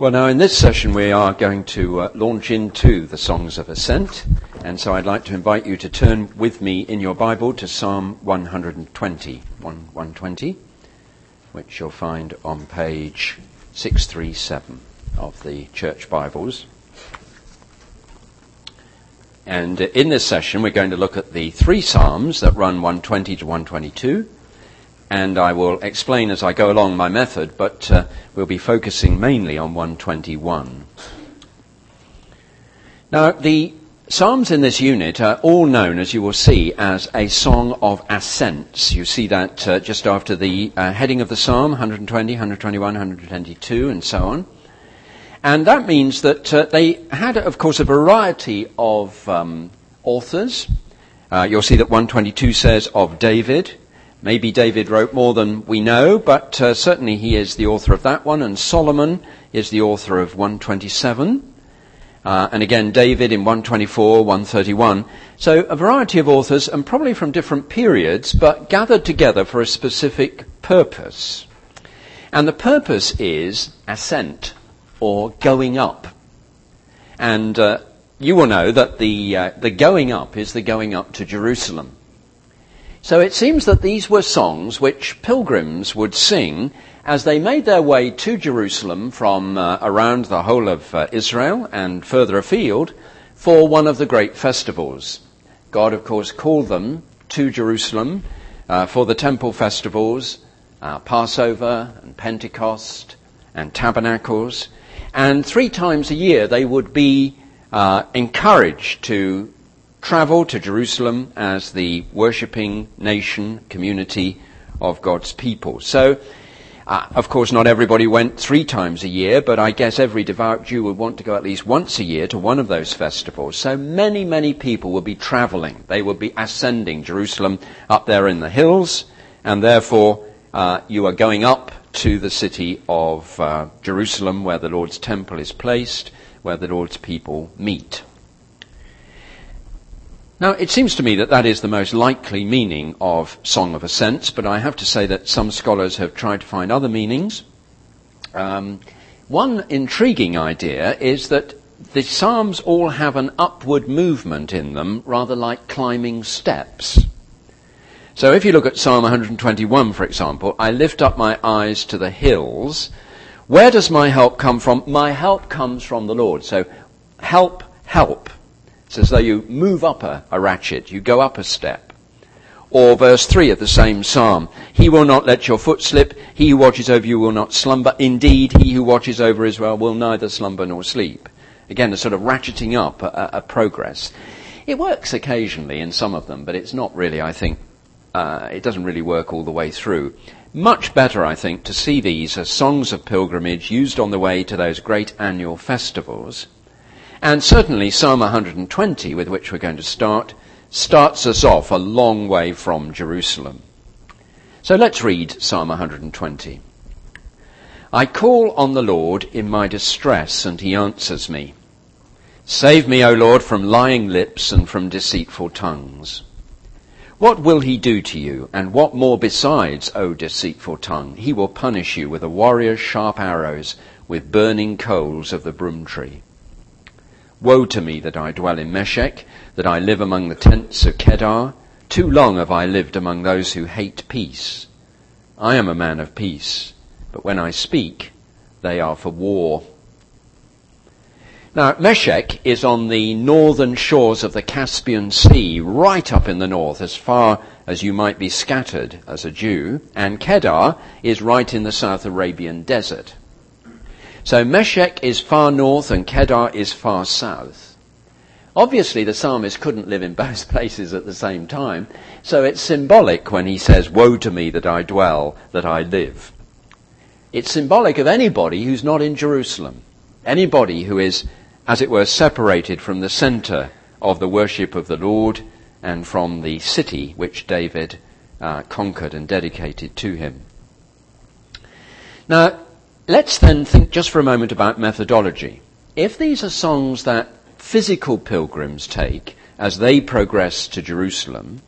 Well, now in this session we are going to uh, launch into the Songs of Ascent, and so I'd like to invite you to turn with me in your Bible to Psalm 120, 120, which you'll find on page 637 of the Church Bibles. And in this session we're going to look at the three Psalms that run 120 to 122, and I will explain as I go along my method, but uh, we'll be focusing mainly on 121. Now, the Psalms in this unit are all known, as you will see, as a song of ascents. You see that uh, just after the uh, heading of the Psalm, 120, 121, 122, and so on. And that means that uh, they had, of course, a variety of um, authors. Uh, you'll see that 122 says of David, Maybe David wrote more than we know, but uh, certainly he is the author of that one, and Solomon is the author of 127. Uh, and again, David in 124, 131. So a variety of authors, and probably from different periods, but gathered together for a specific purpose. And the purpose is ascent, or going up. And uh, you will know that the, uh, the going up is the going up to Jerusalem. So it seems that these were songs which pilgrims would sing as they made their way to Jerusalem from uh, around the whole of uh, Israel and further afield for one of the great festivals. God, of course, called them to Jerusalem uh, for the temple festivals, uh, Passover and Pentecost and Tabernacles. And three times a year they would be uh, encouraged to travel to Jerusalem as the worshipping nation, community of God's people. So, uh, of course, not everybody went three times a year, but I guess every devout Jew would want to go at least once a year to one of those festivals. So many, many people would be traveling. They would be ascending Jerusalem up there in the hills, and therefore uh, you are going up to the city of uh, Jerusalem where the Lord's temple is placed, where the Lord's people meet. Now, it seems to me that that is the most likely meaning of Song of Ascents, but I have to say that some scholars have tried to find other meanings. Um, one intriguing idea is that the Psalms all have an upward movement in them, rather like climbing steps. So if you look at Psalm 121, for example, I lift up my eyes to the hills. Where does my help come from? My help comes from the Lord. So help, help. It's as though you move up a, a ratchet, you go up a step. Or verse 3 of the same psalm. He will not let your foot slip. He who watches over you will not slumber. Indeed, he who watches over Israel will neither slumber nor sleep. Again, a sort of ratcheting up a, a progress. It works occasionally in some of them, but it's not really, I think, uh, it doesn't really work all the way through. Much better, I think, to see these as songs of pilgrimage used on the way to those great annual festivals and certainly Psalm 120, with which we're going to start, starts us off a long way from Jerusalem. So let's read Psalm 120. I call on the Lord in my distress, and he answers me. Save me, O Lord, from lying lips and from deceitful tongues. What will he do to you, and what more besides, O deceitful tongue? He will punish you with a warrior's sharp arrows, with burning coals of the broom tree. Woe to me that I dwell in Meshech, that I live among the tents of Kedar. Too long have I lived among those who hate peace. I am a man of peace, but when I speak, they are for war. Now, Meshech is on the northern shores of the Caspian Sea, right up in the north, as far as you might be scattered as a Jew, and Kedar is right in the South Arabian desert. So Meshech is far north and Kedar is far south. Obviously, the psalmist couldn't live in both places at the same time, so it's symbolic when he says, Woe to me that I dwell, that I live. It's symbolic of anybody who's not in Jerusalem. Anybody who is, as it were, separated from the center of the worship of the Lord and from the city which David uh, conquered and dedicated to him. Now, Let's then think just for a moment about methodology. If these are songs that physical pilgrims take as they progress to Jerusalem,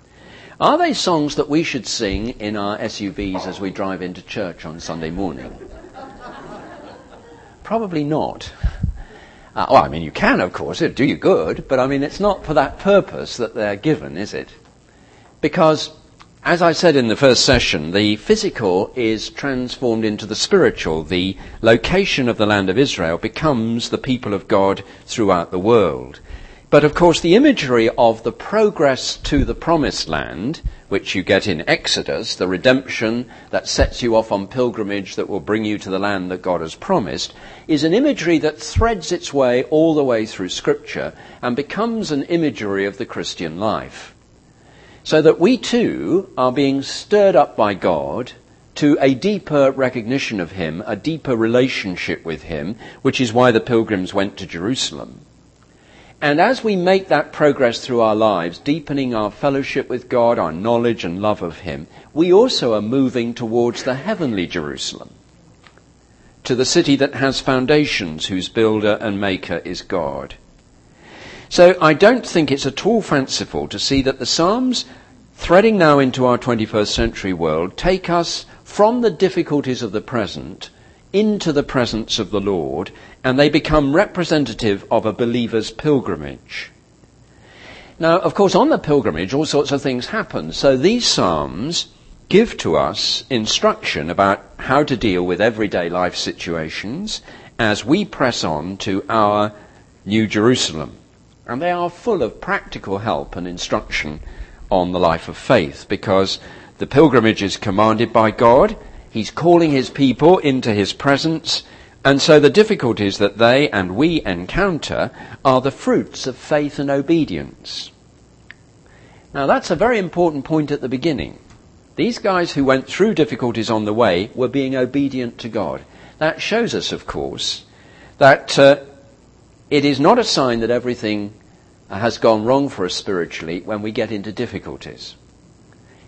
are they songs that we should sing in our SUVs as we drive into church on Sunday morning? Probably not. Uh, well, I mean, you can, of course, it'll do you good, but I mean, it's not for that purpose that they're given, is it? Because, as I said in the first session, the physical is transformed into the spiritual. The location of the land of Israel becomes the people of God throughout the world. But of course, the imagery of the progress to the promised land, which you get in Exodus, the redemption that sets you off on pilgrimage that will bring you to the land that God has promised, is an imagery that threads its way all the way through Scripture and becomes an imagery of the Christian life. So that we too are being stirred up by God to a deeper recognition of Him, a deeper relationship with Him, which is why the pilgrims went to Jerusalem. And as we make that progress through our lives, deepening our fellowship with God, our knowledge and love of Him, we also are moving towards the heavenly Jerusalem, to the city that has foundations, whose builder and maker is God. So I don't think it's at all fanciful to see that the Psalms, threading now into our 21st century world, take us from the difficulties of the present into the presence of the Lord, and they become representative of a believer's pilgrimage. Now, of course, on the pilgrimage, all sorts of things happen. So these Psalms give to us instruction about how to deal with everyday life situations as we press on to our New Jerusalem. And they are full of practical help and instruction on the life of faith because the pilgrimage is commanded by God He's calling his people into his presence, and so the difficulties that they and we encounter are the fruits of faith and obedience. Now that's a very important point at the beginning. These guys who went through difficulties on the way were being obedient to God. That shows us, of course, that uh, it is not a sign that everything has gone wrong for us spiritually when we get into difficulties.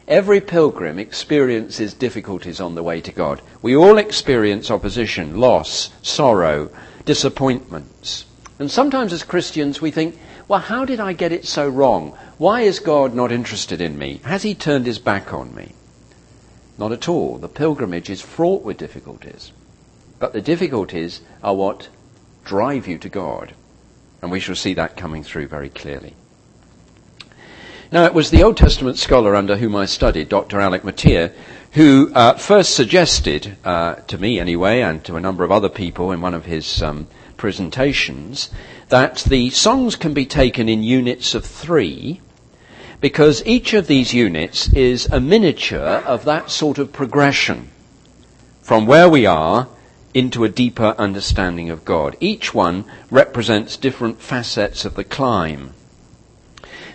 Every pilgrim experiences difficulties on the way to God. We all experience opposition, loss, sorrow, disappointments. And sometimes as Christians we think, well, how did I get it so wrong? Why is God not interested in me? Has he turned his back on me? Not at all. The pilgrimage is fraught with difficulties. But the difficulties are what drive you to God. And we shall see that coming through very clearly. Now, it was the Old Testament scholar under whom I studied, Dr. Alec Motyer, who uh, first suggested, uh, to me anyway, and to a number of other people in one of his um, presentations, that the songs can be taken in units of three, because each of these units is a miniature of that sort of progression from where we are into a deeper understanding of God. Each one represents different facets of the climb.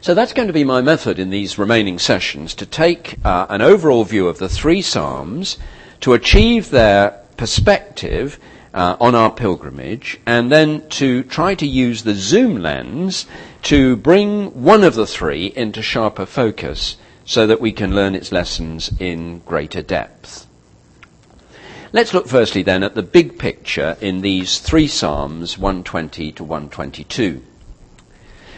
So that's going to be my method in these remaining sessions to take uh, an overall view of the three Psalms to achieve their perspective uh, on our pilgrimage and then to try to use the zoom lens to bring one of the three into sharper focus so that we can learn its lessons in greater depth. Let's look firstly then at the big picture in these three Psalms 120 to 122.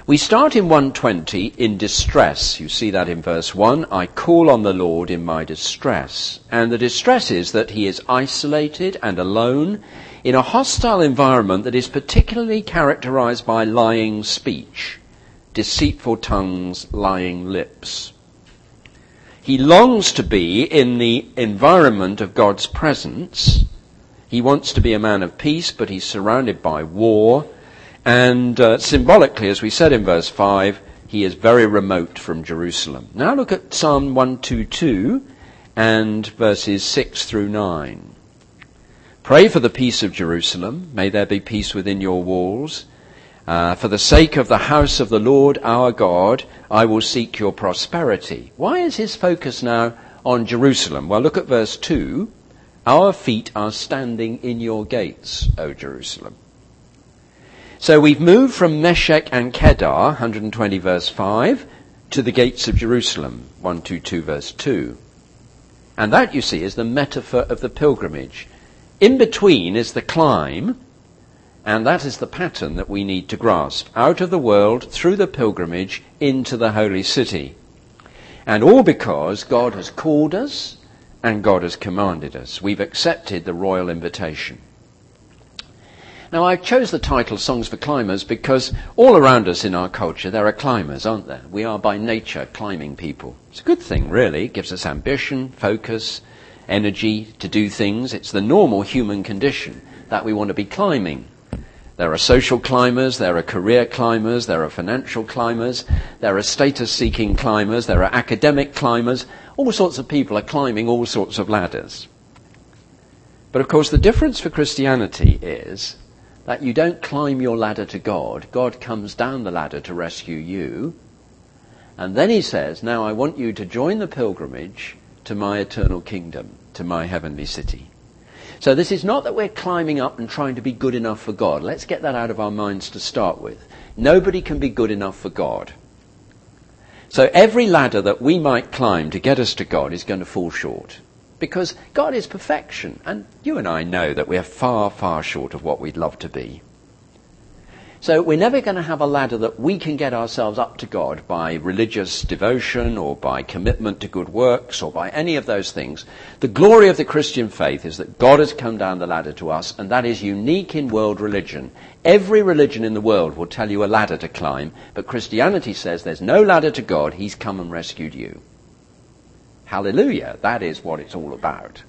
We start in 120 in distress. You see that in verse 1. I call on the Lord in my distress. And the distress is that he is isolated and alone in a hostile environment that is particularly characterized by lying speech, deceitful tongues, lying lips. He longs to be in the environment of God's presence. He wants to be a man of peace, but he's surrounded by war and uh, symbolically, as we said in verse 5, he is very remote from Jerusalem. Now look at Psalm 122 and verses 6 through 9. Pray for the peace of Jerusalem. May there be peace within your walls. Uh, for the sake of the house of the Lord our God, I will seek your prosperity. Why is his focus now on Jerusalem? Well, look at verse 2. Our feet are standing in your gates, O Jerusalem. So we've moved from Meshech and Kedar, 120 verse 5, to the gates of Jerusalem, 122 verse 2. And that, you see, is the metaphor of the pilgrimage. In between is the climb, and that is the pattern that we need to grasp. Out of the world, through the pilgrimage, into the holy city. And all because God has called us and God has commanded us. We've accepted the royal invitation. Now, I chose the title Songs for Climbers because all around us in our culture there are climbers, aren't there? We are by nature climbing people. It's a good thing, really. It gives us ambition, focus, energy to do things. It's the normal human condition that we want to be climbing. There are social climbers, there are career climbers, there are financial climbers, there are status seeking climbers, there are academic climbers. All sorts of people are climbing all sorts of ladders. But of course, the difference for Christianity is that you don't climb your ladder to God. God comes down the ladder to rescue you. And then he says, Now I want you to join the pilgrimage to my eternal kingdom, to my heavenly city. So this is not that we're climbing up and trying to be good enough for God. Let's get that out of our minds to start with. Nobody can be good enough for God. So every ladder that we might climb to get us to God is going to fall short because God is perfection, and you and I know that we're far, far short of what we'd love to be. So we're never going to have a ladder that we can get ourselves up to God by religious devotion or by commitment to good works or by any of those things. The glory of the Christian faith is that God has come down the ladder to us, and that is unique in world religion. Every religion in the world will tell you a ladder to climb, but Christianity says there's no ladder to God, He's come and rescued you. Hallelujah. That is what it's all about.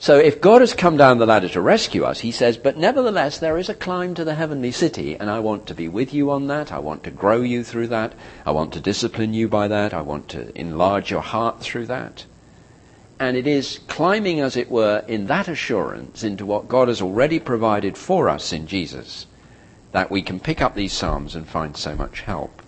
So if God has come down the ladder to rescue us, he says, but nevertheless there is a climb to the heavenly city, and I want to be with you on that. I want to grow you through that. I want to discipline you by that. I want to enlarge your heart through that. And it is climbing, as it were, in that assurance into what God has already provided for us in Jesus that we can pick up these Psalms and find so much help.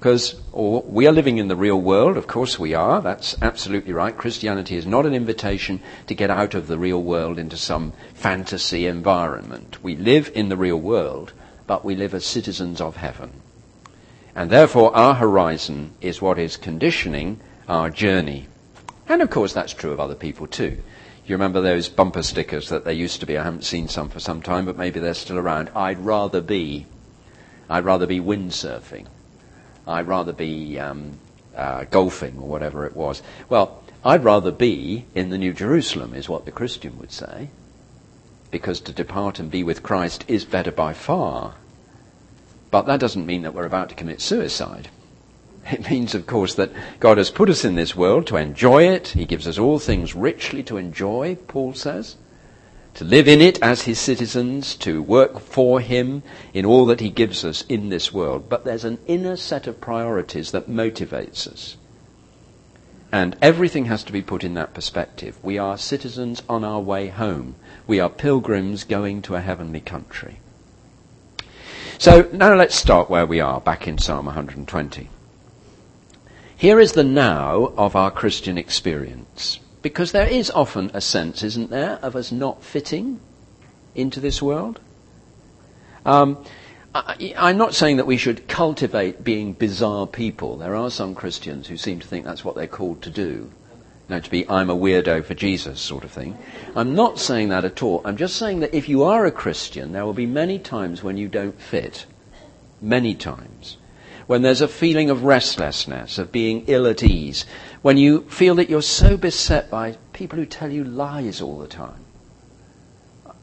Because oh, we are living in the real world, of course we are, that's absolutely right. Christianity is not an invitation to get out of the real world into some fantasy environment. We live in the real world, but we live as citizens of heaven. And therefore our horizon is what is conditioning our journey. And of course that's true of other people too. You remember those bumper stickers that there used to be? I haven't seen some for some time, but maybe they're still around. I'd rather be, I'd rather be windsurfing. I'd rather be um, uh, golfing or whatever it was. Well, I'd rather be in the New Jerusalem, is what the Christian would say, because to depart and be with Christ is better by far. But that doesn't mean that we're about to commit suicide. It means, of course, that God has put us in this world to enjoy it. He gives us all things richly to enjoy, Paul says to live in it as his citizens, to work for him in all that he gives us in this world. But there's an inner set of priorities that motivates us. And everything has to be put in that perspective. We are citizens on our way home. We are pilgrims going to a heavenly country. So now let's start where we are, back in Psalm 120. Here is the now of our Christian experience. Because there is often a sense, isn't there, of us not fitting into this world. Um, I, I'm not saying that we should cultivate being bizarre people. There are some Christians who seem to think that's what they're called to do. You know, to be I'm a weirdo for Jesus sort of thing. I'm not saying that at all. I'm just saying that if you are a Christian, there will be many times when you don't fit. Many times. When there's a feeling of restlessness, of being ill at ease, when you feel that you're so beset by people who tell you lies all the time.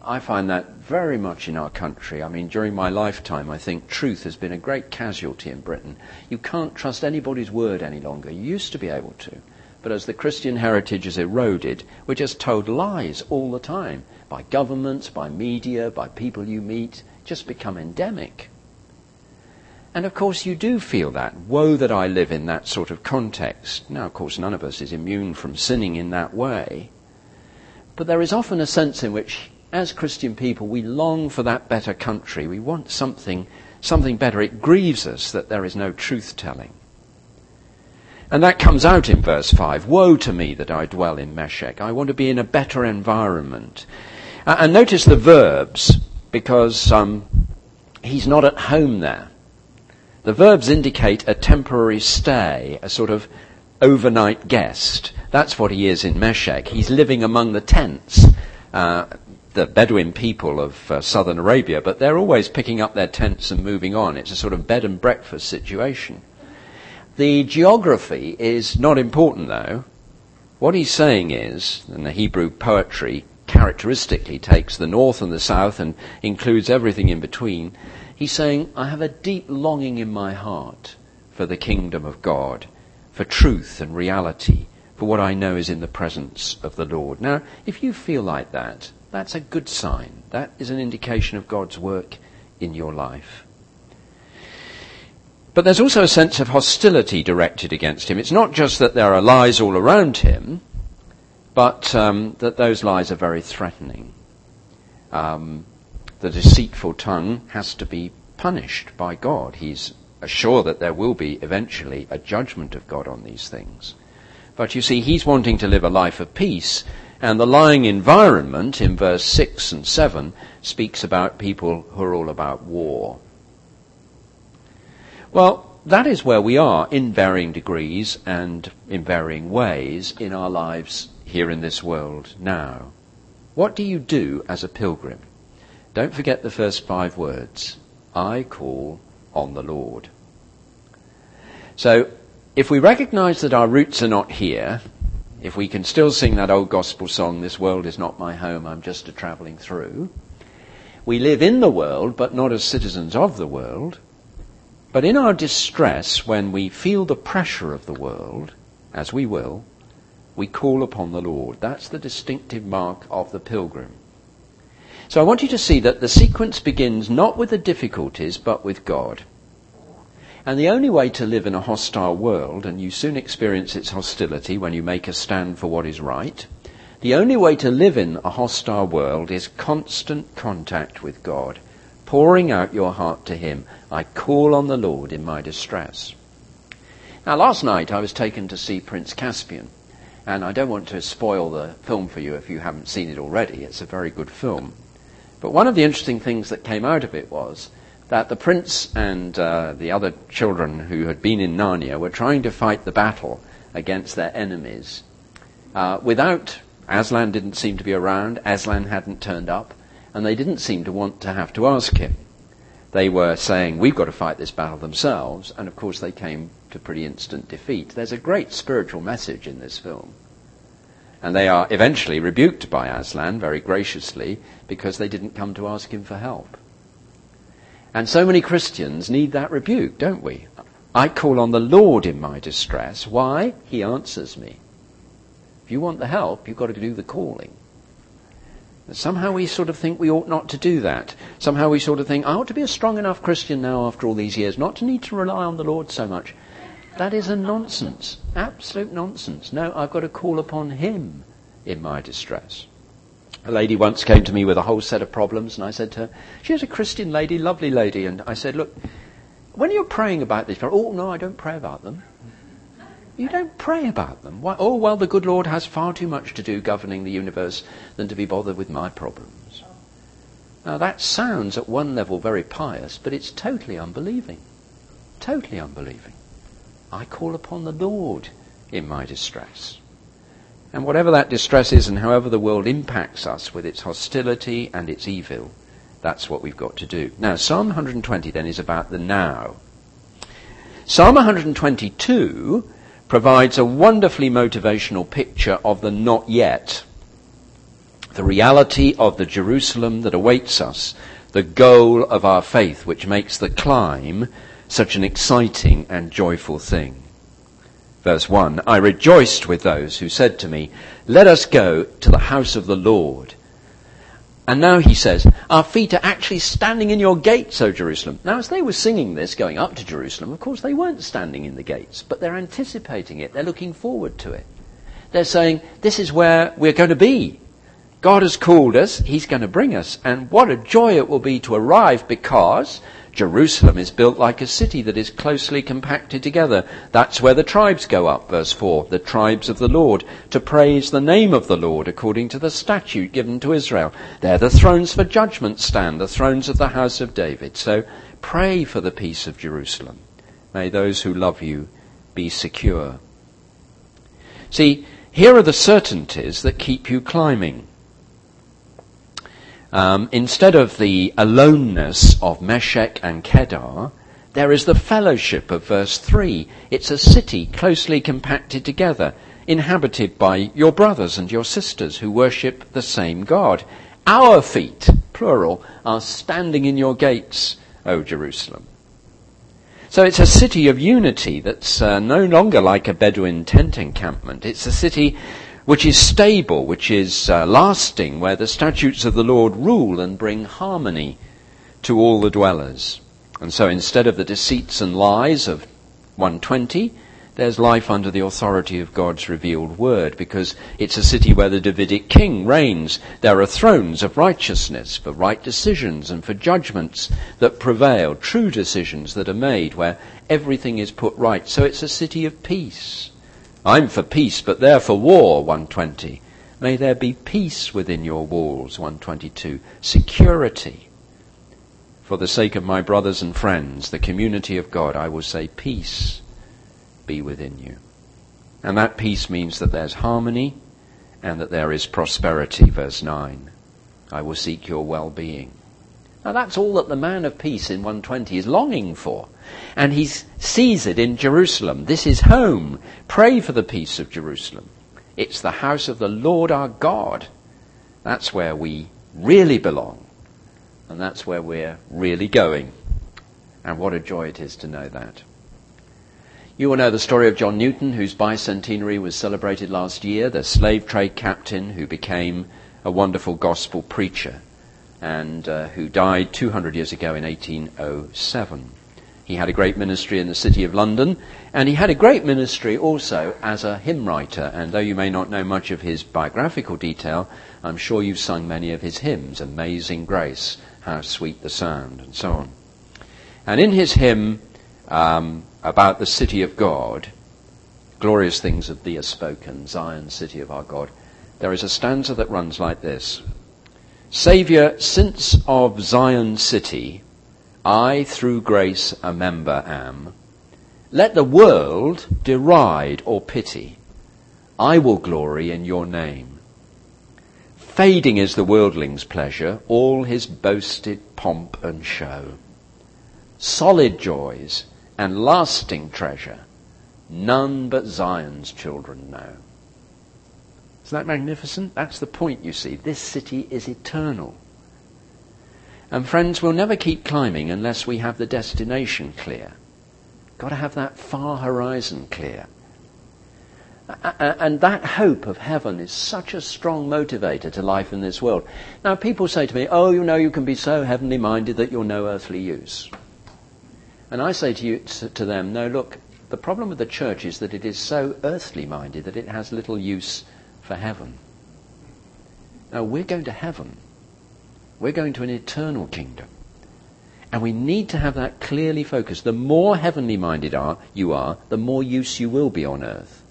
I find that very much in our country. I mean, during my lifetime, I think truth has been a great casualty in Britain. You can't trust anybody's word any longer. You used to be able to. But as the Christian heritage has eroded, we're just told lies all the time by governments, by media, by people you meet. Just become endemic. And of course, you do feel that. Woe that I live in that sort of context. Now, of course, none of us is immune from sinning in that way. But there is often a sense in which, as Christian people, we long for that better country. We want something, something better. It grieves us that there is no truth telling. And that comes out in verse 5. Woe to me that I dwell in Meshech. I want to be in a better environment. Uh, and notice the verbs, because um, he's not at home there. The verbs indicate a temporary stay, a sort of overnight guest. That's what he is in Meshech. He's living among the tents, uh, the Bedouin people of uh, southern Arabia, but they're always picking up their tents and moving on. It's a sort of bed and breakfast situation. The geography is not important though. What he's saying is, and the Hebrew poetry characteristically takes the north and the south and includes everything in between. He's saying, I have a deep longing in my heart for the kingdom of God, for truth and reality, for what I know is in the presence of the Lord. Now, if you feel like that, that's a good sign. That is an indication of God's work in your life. But there's also a sense of hostility directed against him. It's not just that there are lies all around him, but um, that those lies are very threatening. Um, the deceitful tongue has to be punished by God. He's sure that there will be eventually a judgment of God on these things. But you see, he's wanting to live a life of peace, and the lying environment in verse 6 and 7 speaks about people who are all about war. Well, that is where we are in varying degrees and in varying ways in our lives here in this world now. What do you do as a pilgrim? Don't forget the first five words. I call on the Lord. So, if we recognize that our roots are not here, if we can still sing that old gospel song, This world is not my home, I'm just a travelling through, we live in the world, but not as citizens of the world. But in our distress, when we feel the pressure of the world, as we will, we call upon the Lord. That's the distinctive mark of the pilgrim. So I want you to see that the sequence begins not with the difficulties, but with God. And the only way to live in a hostile world, and you soon experience its hostility when you make a stand for what is right, the only way to live in a hostile world is constant contact with God, pouring out your heart to Him. I call on the Lord in my distress. Now, last night I was taken to see Prince Caspian, and I don't want to spoil the film for you if you haven't seen it already. It's a very good film. But one of the interesting things that came out of it was that the prince and uh, the other children who had been in Narnia were trying to fight the battle against their enemies. Uh, without, Aslan didn't seem to be around, Aslan hadn't turned up, and they didn't seem to want to have to ask him. They were saying, we've got to fight this battle themselves, and of course they came to pretty instant defeat. There's a great spiritual message in this film. And they are eventually rebuked by Aslan very graciously because they didn't come to ask him for help. And so many Christians need that rebuke, don't we? I call on the Lord in my distress. Why? He answers me. If you want the help, you've got to do the calling. Somehow we sort of think we ought not to do that. Somehow we sort of think, I ought to be a strong enough Christian now after all these years not to need to rely on the Lord so much. That is a nonsense. Absolute nonsense. No, I've got to call upon Him in my distress. A lady once came to me with a whole set of problems, and I said to her, she was a Christian lady, lovely lady, and I said, look, when you're praying about these, oh no, I don't pray about them. You don't pray about them. Why? Oh, well, the good Lord has far too much to do governing the universe than to be bothered with my problems. Now, that sounds at one level very pious, but it's totally unbelieving. Totally unbelieving. I call upon the Lord in my distress. And whatever that distress is and however the world impacts us with its hostility and its evil, that's what we've got to do. Now, Psalm 120 then is about the now. Psalm 122 provides a wonderfully motivational picture of the not yet. The reality of the Jerusalem that awaits us, the goal of our faith, which makes the climb such an exciting and joyful thing. Verse 1 I rejoiced with those who said to me, Let us go to the house of the Lord. And now he says, Our feet are actually standing in your gates, O Jerusalem. Now, as they were singing this going up to Jerusalem, of course they weren't standing in the gates, but they're anticipating it. They're looking forward to it. They're saying, This is where we're going to be. God has called us, He's going to bring us, and what a joy it will be to arrive because Jerusalem is built like a city that is closely compacted together. That's where the tribes go up, verse 4, the tribes of the Lord, to praise the name of the Lord according to the statute given to Israel. There the thrones for judgment stand, the thrones of the house of David. So pray for the peace of Jerusalem. May those who love you be secure. See, here are the certainties that keep you climbing. Um, instead of the aloneness of Meshech and Kedar, there is the fellowship of verse 3. It's a city closely compacted together. inhabited by your brothers and your sisters who worship the same God. Our feet, plural, are standing in your gates, O Jerusalem. So it's a city of unity that's uh, no longer like a Bedouin tent encampment. It's a city which is stable, which is uh, lasting, where the statutes of the Lord rule and bring harmony to all the dwellers. And so instead of the deceits and lies of 120, there's life under the authority of God's revealed word because it's a city where the Davidic king reigns. There are thrones of righteousness for right decisions and for judgments that prevail, true decisions that are made where everything is put right. So it's a city of peace. I'm for peace, but they're for war, 120. May there be peace within your walls, 122. Security. For the sake of my brothers and friends, the community of God, I will say peace be within you. And that peace means that there's harmony and that there is prosperity, verse 9. I will seek your well-being. Now that's all that the man of peace in 120 is longing for. And he sees it in Jerusalem. This is home. Pray for the peace of Jerusalem. It's the house of the Lord our God. That's where we really belong. And that's where we're really going. And what a joy it is to know that. You will know the story of John Newton, whose bicentenary was celebrated last year, the slave trade captain who became a wonderful gospel preacher and uh, who died 200 years ago in 1807. He had a great ministry in the city of London, and he had a great ministry also as a hymn writer. And though you may not know much of his biographical detail, I'm sure you've sung many of his hymns Amazing Grace, How Sweet the Sound, and so on. And in his hymn, um, about the city of God, glorious things of thee are spoken, Zion, city of our God, there is a stanza that runs like this. Saviour, since of Zion city, I through grace a member am, let the world deride or pity. I will glory in your name. Fading is the worldling's pleasure, all his boasted pomp and show. Solid joys and lasting treasure none but Zion's children know. Isn't that magnificent? That's the point, you see. This city is eternal. And friends, we'll never keep climbing unless we have the destination clear. Got to have that far horizon clear. And that hope of heaven is such a strong motivator to life in this world. Now, people say to me, oh, you know, you can be so heavenly minded that you're no earthly use. And I say to you, to them, no, look, the problem with the church is that it is so earthly minded that it has little use for heaven. Now, we're going to heaven. We're going to an eternal kingdom. And we need to have that clearly focused. The more heavenly minded are, you are, the more use you will be on earth.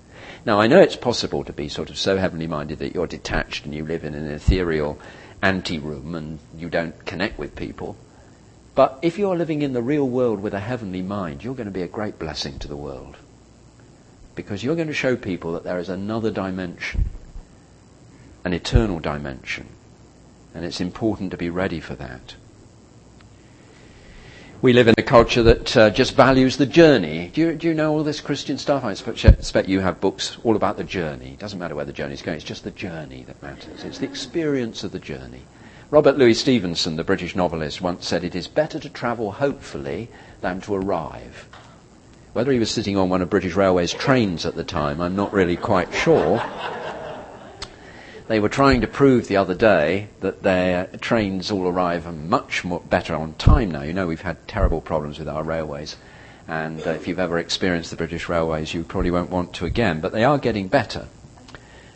Now, I know it's possible to be sort of so heavenly minded that you're detached and you live in an ethereal ante room and you don't connect with people. But if you're living in the real world with a heavenly mind, you're going to be a great blessing to the world. Because you're going to show people that there is another dimension, an eternal dimension. And it's important to be ready for that. We live in a culture that uh, just values the journey. Do you, do you know all this Christian stuff? I expect you have books all about the journey. It doesn't matter where the journey is going, it's just the journey that matters. It's the experience of the journey. Robert Louis Stevenson, the British novelist, once said, It is better to travel hopefully than to arrive. Whether he was sitting on one of British Railways trains at the time, I'm not really quite sure. They were trying to prove the other day that their trains all arrive much more better on time now. You know, we've had terrible problems with our railways. And uh, if you've ever experienced the British Railways, you probably won't want to again. But they are getting better.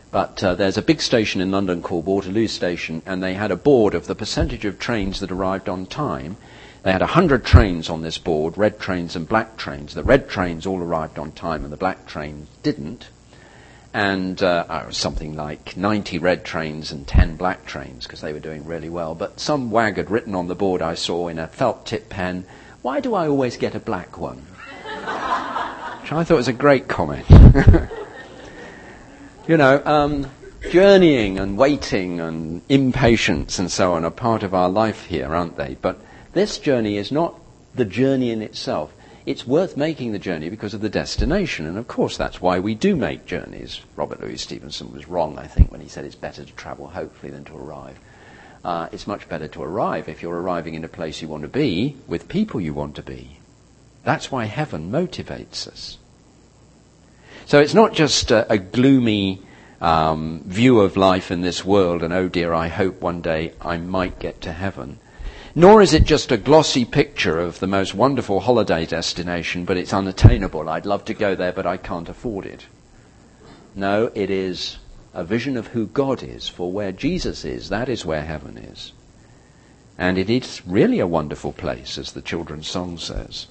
But uh, there's a big station in London called Waterloo Station, and they had a board of the percentage of trains that arrived on time. They had 100 trains on this board, red trains and black trains. The red trains all arrived on time, and the black trains didn't. And uh, oh, something like 90 red trains and 10 black trains, because they were doing really well. But some wag had written on the board I saw in a felt tip pen, Why do I always get a black one? Which I thought was a great comment. You know, um, journeying and waiting and impatience and so on are part of our life here, aren't they? But this journey is not the journey in itself. It's worth making the journey because of the destination. And of course, that's why we do make journeys. Robert Louis Stevenson was wrong, I think, when he said it's better to travel hopefully than to arrive. Uh, it's much better to arrive if you're arriving in a place you want to be with people you want to be. That's why heaven motivates us. So it's not just a, a gloomy um, view of life in this world and oh dear, I hope one day I might get to heaven. Nor is it just a glossy picture of the most wonderful holiday destination, but it's unattainable. I'd love to go there, but I can't afford it. No, it is a vision of who God is, for where Jesus is, that is where heaven is. And it is really a wonderful place, as the children's song says.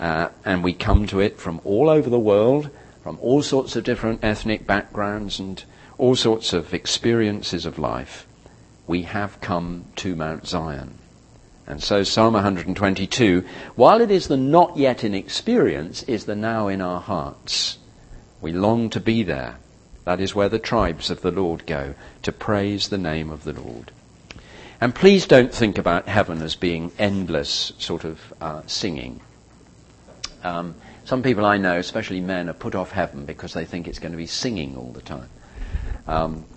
Uh, and we come to it from all over the world, from all sorts of different ethnic backgrounds and all sorts of experiences of life. We have come to Mount Zion. And so Psalm 122, while it is the not yet in experience, is the now in our hearts. We long to be there. That is where the tribes of the Lord go, to praise the name of the Lord. And please don't think about heaven as being endless sort of uh, singing. Um, some people I know, especially men, are put off heaven because they think it's going to be singing all the time. Um,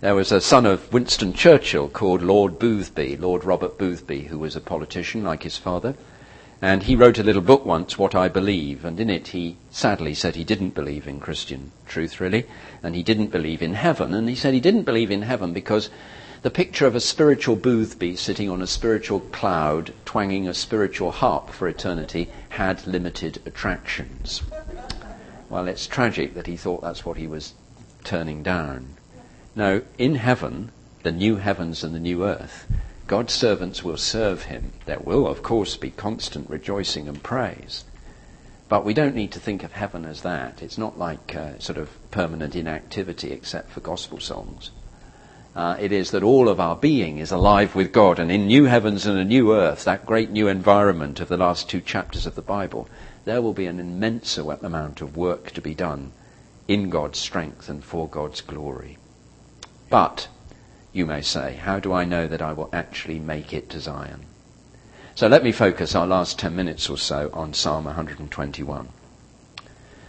there was a son of Winston Churchill called Lord Boothby, Lord Robert Boothby, who was a politician like his father. And he wrote a little book once, What I Believe, and in it he sadly said he didn't believe in Christian truth, really, and he didn't believe in heaven. And he said he didn't believe in heaven because the picture of a spiritual Boothby sitting on a spiritual cloud, twanging a spiritual harp for eternity, had limited attractions. Well, it's tragic that he thought that's what he was turning down. No, in heaven, the new heavens and the new earth, God's servants will serve him. There will, of course, be constant rejoicing and praise. But we don't need to think of heaven as that. It's not like uh, sort of permanent inactivity except for gospel songs uh, it is that all of our being is alive with God. And in new heavens and a new earth, that great new environment of the last two chapters of the Bible, there will be an immense amount of work to be done in God's strength and for God's glory. But, you may say, how do I know that I will actually make it to Zion? So let me focus our last 10 minutes or so on Psalm 121.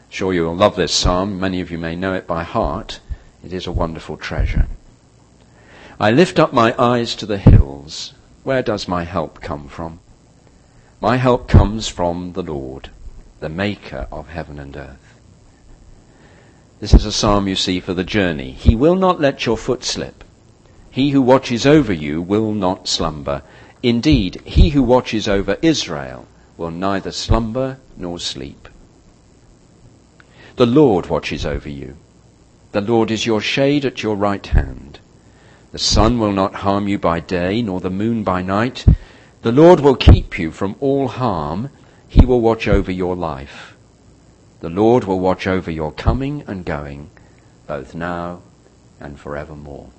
Sure you will love this psalm. Many of you may know it by heart. It is a wonderful treasure. I lift up my eyes to the hills. Where does my help come from? My help comes from the Lord, the maker of heaven and earth. This is a psalm you see for the journey. He will not let your foot slip. He who watches over you will not slumber. Indeed, he who watches over Israel will neither slumber nor sleep. The Lord watches over you. The Lord is your shade at your right hand. The sun will not harm you by day, nor the moon by night. The Lord will keep you from all harm. He will watch over your life. The Lord will watch over your coming and going, both now and forevermore.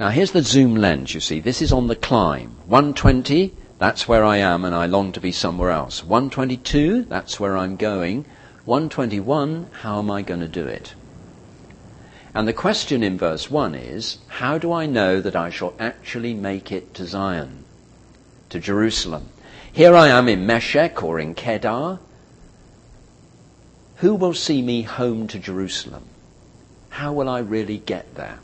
Now here's the zoom lens, you see. This is on the climb. 120, that's where I am and I long to be somewhere else. 122, that's where I'm going. 121, how am I going to do it? And the question in verse 1 is, how do I know that I shall actually make it to Zion, to Jerusalem? Here I am in Meshech or in Kedar. Who will see me home to Jerusalem? How will I really get there?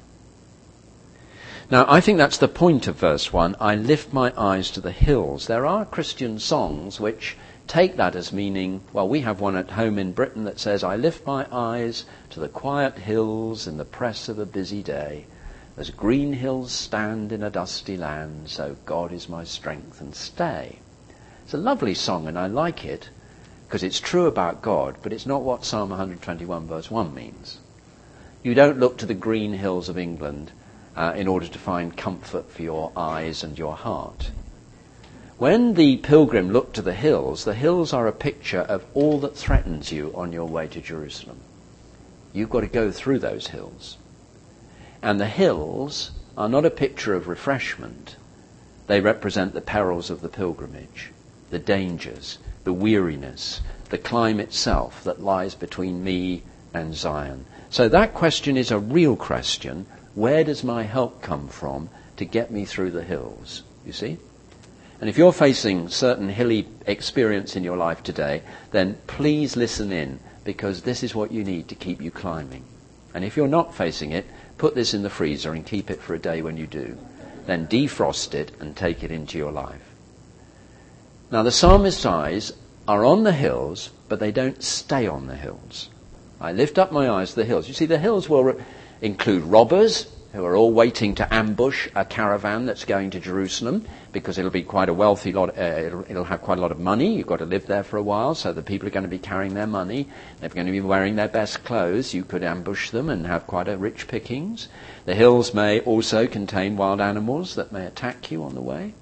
Now, I think that's the point of verse 1. I lift my eyes to the hills. There are Christian songs which take that as meaning, well, we have one at home in Britain that says, I lift my eyes to the quiet hills in the press of a busy day. As green hills stand in a dusty land, so God is my strength and stay. It's a lovely song and I like it because it's true about God, but it's not what Psalm 121 verse 1 means. You don't look to the green hills of England uh, in order to find comfort for your eyes and your heart. When the pilgrim looked to the hills, the hills are a picture of all that threatens you on your way to Jerusalem. You've got to go through those hills. And the hills are not a picture of refreshment. They represent the perils of the pilgrimage, the dangers, the weariness, the climb itself that lies between me and Zion. So that question is a real question. Where does my help come from to get me through the hills? You see? And if you're facing certain hilly experience in your life today, then please listen in because this is what you need to keep you climbing. And if you're not facing it, put this in the freezer and keep it for a day when you do. Then defrost it and take it into your life. Now the psalmist's eyes are on the hills, but they don't stay on the hills. I lift up my eyes to the hills. You see, the hills will re- include robbers, who are all waiting to ambush a caravan that's going to Jerusalem because it'll be quite a wealthy lot, uh, it'll, it'll, have quite a lot of money. You've got to live there for a while, so the people are going to be carrying their money. They're going to be wearing their best clothes. You could ambush them and have quite a rich pickings. The hills may also contain wild animals that may attack you on the way.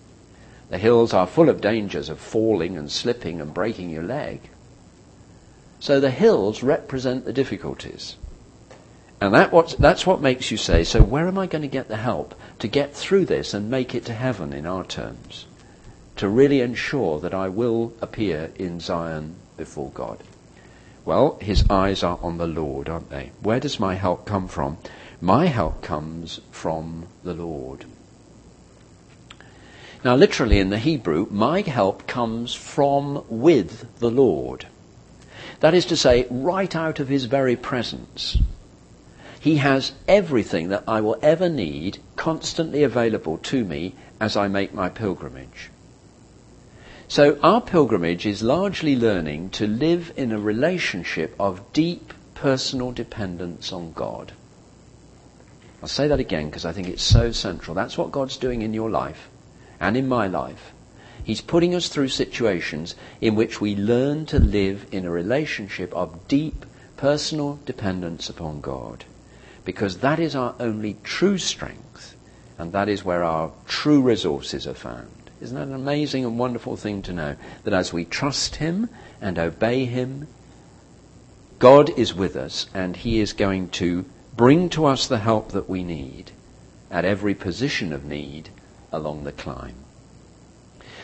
The hills are full of dangers of falling and slipping and breaking your leg. So the hills represent the difficulties. And that what, that's what makes you say, so where am I going to get the help to get through this and make it to heaven in our terms? To really ensure that I will appear in Zion before God. Well, his eyes are on the Lord, aren't they? Where does my help come from? My help comes from the Lord. Now, literally in the Hebrew, my help comes from with the Lord. That is to say, right out of his very presence. He has everything that I will ever need constantly available to me as I make my pilgrimage. So our pilgrimage is largely learning to live in a relationship of deep personal dependence on God. I'll say that again because I think it's so central. That's what God's doing in your life and in my life. He's putting us through situations in which we learn to live in a relationship of deep personal dependence upon God because that is our only true strength, and that is where our true resources are found. Isn't that an amazing and wonderful thing to know? That as we trust Him and obey Him, God is with us, and He is going to bring to us the help that we need at every position of need along the climb.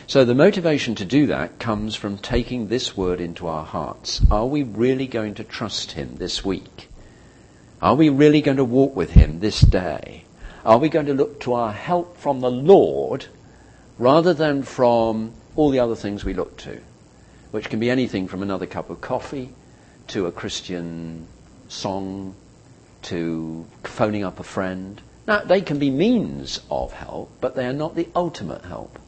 So the motivation to do that comes from taking this word into our hearts. Are we really going to trust Him this week? Are we really going to walk with Him this day? Are we going to look to our help from the Lord rather than from all the other things we look to, which can be anything from another cup of coffee to a Christian song to phoning up a friend? Now, they can be means of help, but they are not the ultimate help.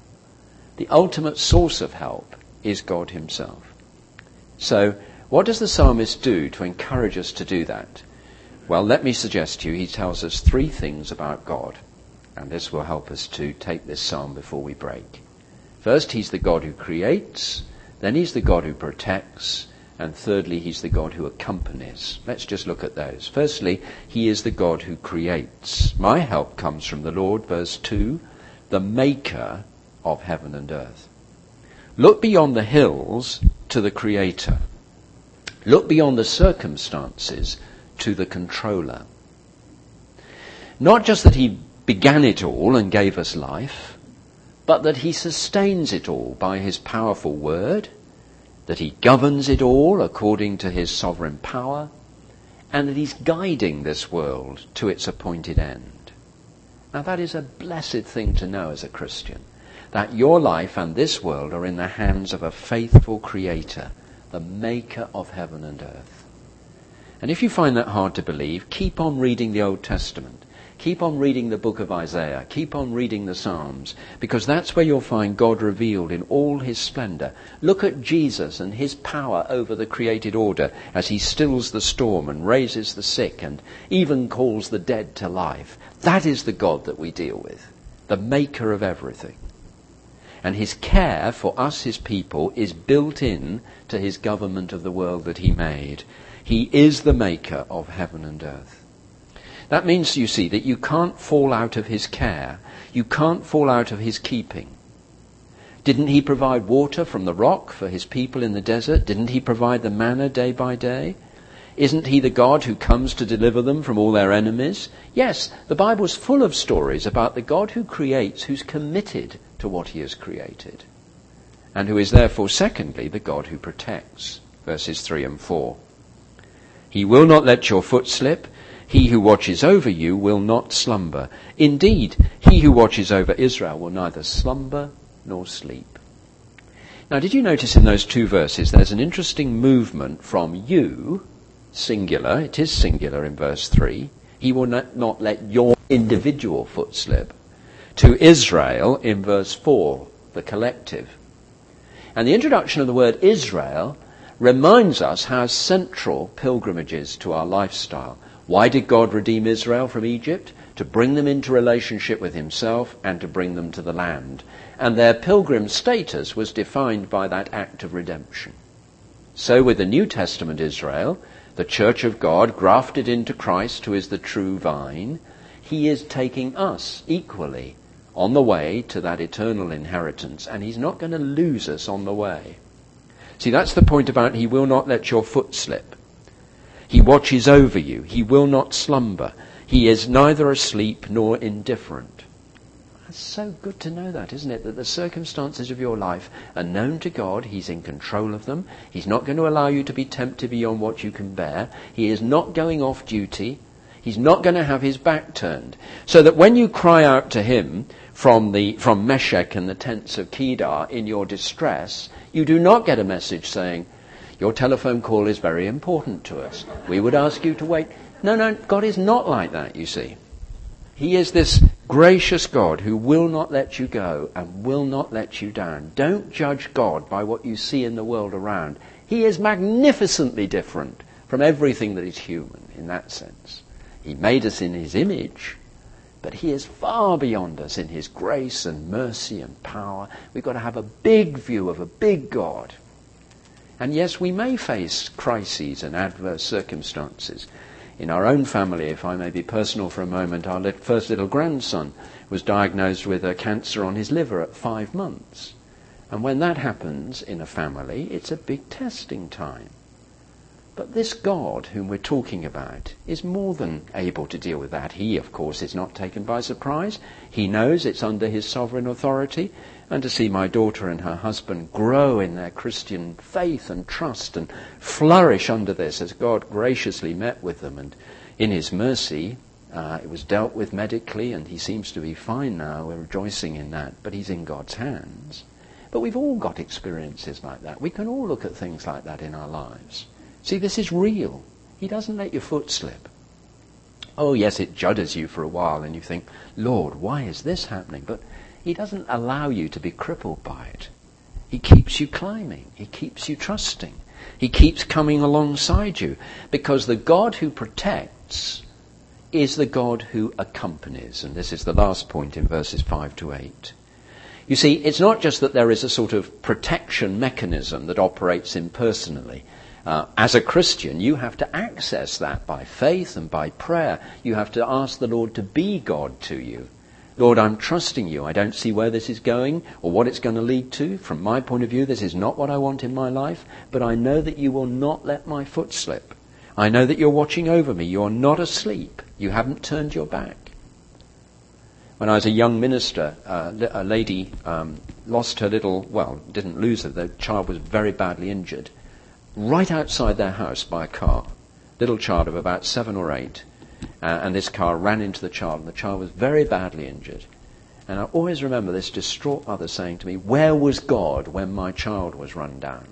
The ultimate source of help is God Himself. So, what does the psalmist do to encourage us to do that? Well, let me suggest to you, he tells us three things about God, and this will help us to take this psalm before we break. First, he's the God who creates, then he's the God who protects, and thirdly, he's the God who accompanies. Let's just look at those. Firstly, he is the God who creates. My help comes from the Lord, verse 2, the maker of heaven and earth. Look beyond the hills to the Creator. Look beyond the circumstances to the controller. Not just that he began it all and gave us life, but that he sustains it all by his powerful word, that he governs it all according to his sovereign power, and that he's guiding this world to its appointed end. Now that is a blessed thing to know as a Christian, that your life and this world are in the hands of a faithful creator, the maker of heaven and earth. And if you find that hard to believe, keep on reading the Old Testament. Keep on reading the book of Isaiah. Keep on reading the Psalms, because that's where you'll find God revealed in all his splendor. Look at Jesus and his power over the created order as he stills the storm and raises the sick and even calls the dead to life. That is the God that we deal with, the maker of everything. And his care for us, his people, is built in to his government of the world that he made. He is the maker of heaven and earth. That means, you see, that you can't fall out of his care. You can't fall out of his keeping. Didn't he provide water from the rock for his people in the desert? Didn't he provide the manna day by day? Isn't he the God who comes to deliver them from all their enemies? Yes, the Bible's full of stories about the God who creates, who's committed to what he has created. And who is therefore, secondly, the God who protects. Verses 3 and 4. He will not let your foot slip. He who watches over you will not slumber. Indeed, he who watches over Israel will neither slumber nor sleep. Now, did you notice in those two verses there's an interesting movement from you, singular, it is singular in verse 3, he will not, not let your individual foot slip, to Israel in verse 4, the collective. And the introduction of the word Israel reminds us how central pilgrimage is to our lifestyle. Why did God redeem Israel from Egypt? To bring them into relationship with himself and to bring them to the land. And their pilgrim status was defined by that act of redemption. So with the New Testament Israel, the church of God grafted into Christ who is the true vine, he is taking us equally on the way to that eternal inheritance and he's not going to lose us on the way. See, that's the point about he will not let your foot slip. He watches over you. He will not slumber. He is neither asleep nor indifferent. It's so good to know that, isn't it? That the circumstances of your life are known to God. He's in control of them. He's not going to allow you to be tempted beyond what you can bear. He is not going off duty. He's not going to have his back turned. So that when you cry out to him from the, from Meshech and the tents of Kedar in your distress, you do not get a message saying, your telephone call is very important to us. We would ask you to wait. No, no, God is not like that, you see. He is this gracious God who will not let you go and will not let you down. Don't judge God by what you see in the world around. He is magnificently different from everything that is human in that sense. He made us in His image, but He is far beyond us in His grace and mercy and power. We've got to have a big view of a big God. And yes, we may face crises and adverse circumstances. In our own family, if I may be personal for a moment, our first little grandson was diagnosed with a cancer on his liver at five months. And when that happens in a family, it's a big testing time. But this God whom we're talking about is more than able to deal with that. He, of course, is not taken by surprise. He knows it's under his sovereign authority. And to see my daughter and her husband grow in their Christian faith and trust and flourish under this as God graciously met with them. And in his mercy, uh, it was dealt with medically, and he seems to be fine now. We're rejoicing in that. But he's in God's hands. But we've all got experiences like that. We can all look at things like that in our lives. See, this is real. He doesn't let your foot slip. Oh, yes, it judders you for a while, and you think, Lord, why is this happening? But He doesn't allow you to be crippled by it. He keeps you climbing. He keeps you trusting. He keeps coming alongside you. Because the God who protects is the God who accompanies. And this is the last point in verses 5 to 8. You see, it's not just that there is a sort of protection mechanism that operates impersonally. Uh, as a Christian, you have to access that by faith and by prayer. You have to ask the Lord to be God to you. Lord, I'm trusting you. I don't see where this is going or what it's going to lead to. From my point of view, this is not what I want in my life, but I know that you will not let my foot slip. I know that you're watching over me. You're not asleep. You haven't turned your back. When I was a young minister, uh, a lady um, lost her little, well, didn't lose her. The child was very badly injured right outside their house by a car. Little child of about seven or eight. Uh, and this car ran into the child, and the child was very badly injured. And I always remember this distraught mother saying to me, Where was God when my child was run down?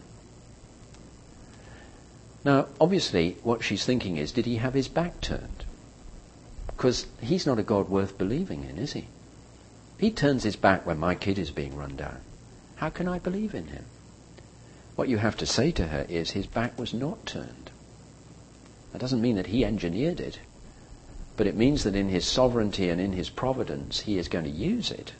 Now, obviously, what she's thinking is, did he have his back turned? Because he's not a God worth believing in, is he? He turns his back when my kid is being run down, how can I believe in him? What you have to say to her is his back was not turned. That doesn't mean that he engineered it, but it means that in his sovereignty and in his providence, he is going to use it.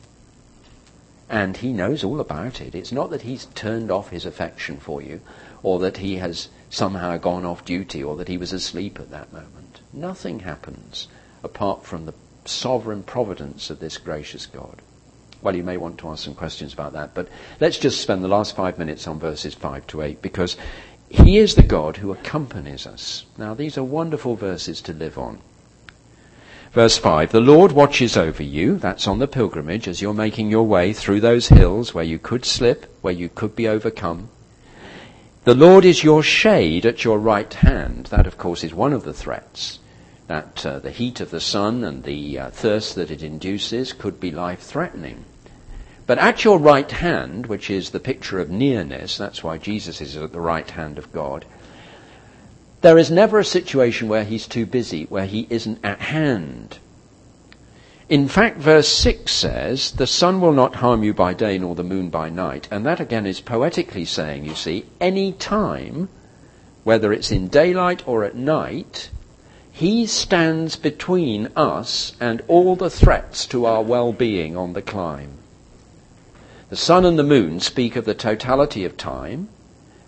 And he knows all about it. It's not that he's turned off his affection for you, or that he has somehow gone off duty, or that he was asleep at that moment. Nothing happens apart from the sovereign providence of this gracious God. Well, you may want to ask some questions about that, but let's just spend the last five minutes on verses 5 to 8 because he is the God who accompanies us. Now, these are wonderful verses to live on. Verse 5 The Lord watches over you, that's on the pilgrimage, as you're making your way through those hills where you could slip, where you could be overcome. The Lord is your shade at your right hand. That, of course, is one of the threats that uh, the heat of the sun and the uh, thirst that it induces could be life threatening. But at your right hand, which is the picture of nearness, that's why Jesus is at the right hand of God, there is never a situation where he's too busy, where he isn't at hand. In fact, verse 6 says, The sun will not harm you by day nor the moon by night. And that again is poetically saying, you see, any time, whether it's in daylight or at night, he stands between us and all the threats to our well-being on the climb. The sun and the moon speak of the totality of time,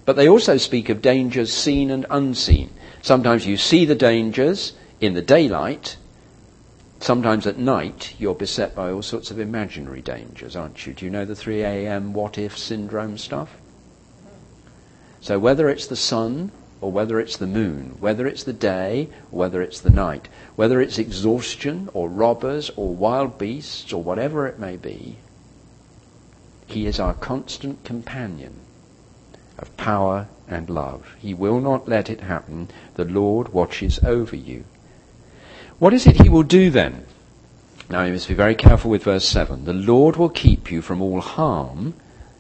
but they also speak of dangers seen and unseen. Sometimes you see the dangers in the daylight, Sometimes at night, you're beset by all sorts of imaginary dangers, aren't you? Do you know the 3 a.m. what if syndrome stuff? So whether it's the sun or whether it's the moon, whether it's the day or whether it's the night, whether it's exhaustion or robbers or wild beasts or whatever it may be, he is our constant companion of power and love. He will not let it happen. The Lord watches over you. What is it he will do then? Now you must be very careful with verse 7. The Lord will keep you from all harm.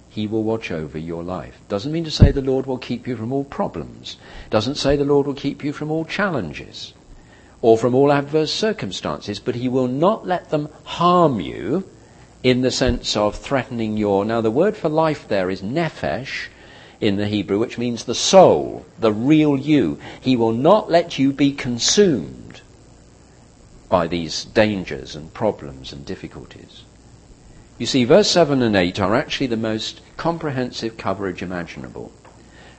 He will watch over your life. Doesn't mean to say the Lord will keep you from all problems. Doesn't say the Lord will keep you from all challenges or from all adverse circumstances, but he will not let them harm you in the sense of threatening your. Now the word for life there is nephesh in the Hebrew, which means the soul, the real you. He will not let you be consumed by these dangers and problems and difficulties. You see, verse 7 and 8 are actually the most comprehensive coverage imaginable.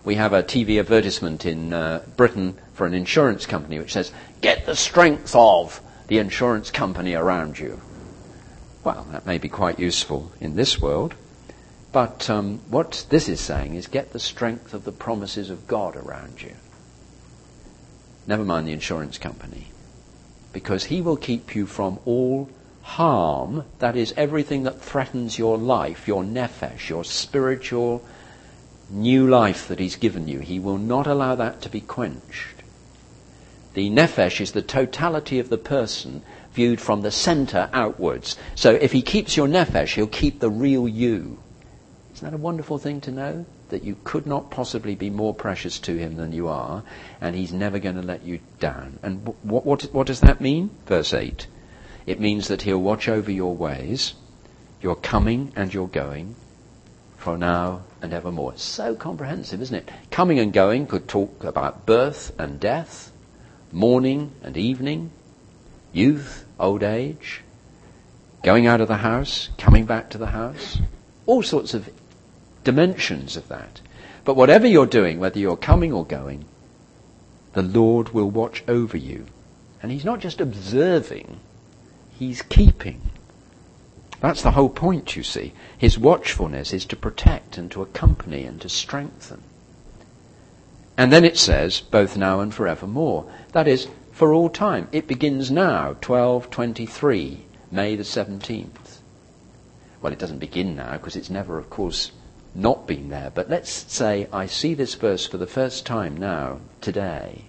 We have a TV advertisement in uh, Britain for an insurance company which says, Get the strength of the insurance company around you. Well, that may be quite useful in this world, but um, what this is saying is get the strength of the promises of God around you. Never mind the insurance company because he will keep you from all harm, that is, everything that threatens your life, your nephesh, your spiritual new life that he's given you. He will not allow that to be quenched. The nephesh is the totality of the person viewed from the center outwards. So if he keeps your nephesh, he'll keep the real you. Isn't that a wonderful thing to know? that you could not possibly be more precious to him than you are, and he's never going to let you down. And what, what, what does that mean? Verse 8. It means that he'll watch over your ways, your coming and your going, for now and evermore. So comprehensive, isn't it? Coming and going could talk about birth and death, morning and evening, youth, old age, going out of the house, coming back to the house, all sorts of dimensions of that. But whatever you're doing, whether you're coming or going, the Lord will watch over you. And He's not just observing, He's keeping. That's the whole point, you see. His watchfulness is to protect and to accompany and to strengthen. And then it says, both now and forevermore. That is, for all time. It begins now, 1223, May the 17th. Well, it doesn't begin now because it's never, of course, not been there. But let's say I see this verse for the first time now, today.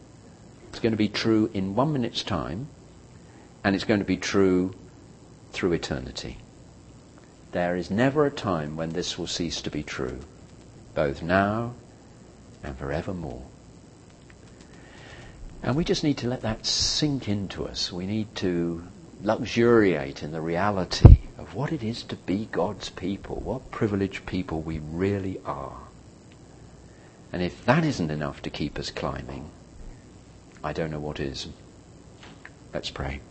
It's going to be true in one minute's time, and it's going to be true through eternity. There is never a time when this will cease to be true, both now and forevermore. And we just need to let that sink into us. We need to luxuriate in the reality of what it is to be God's people, what privileged people we really are. And if that isn't enough to keep us climbing, I don't know what is. Let's pray.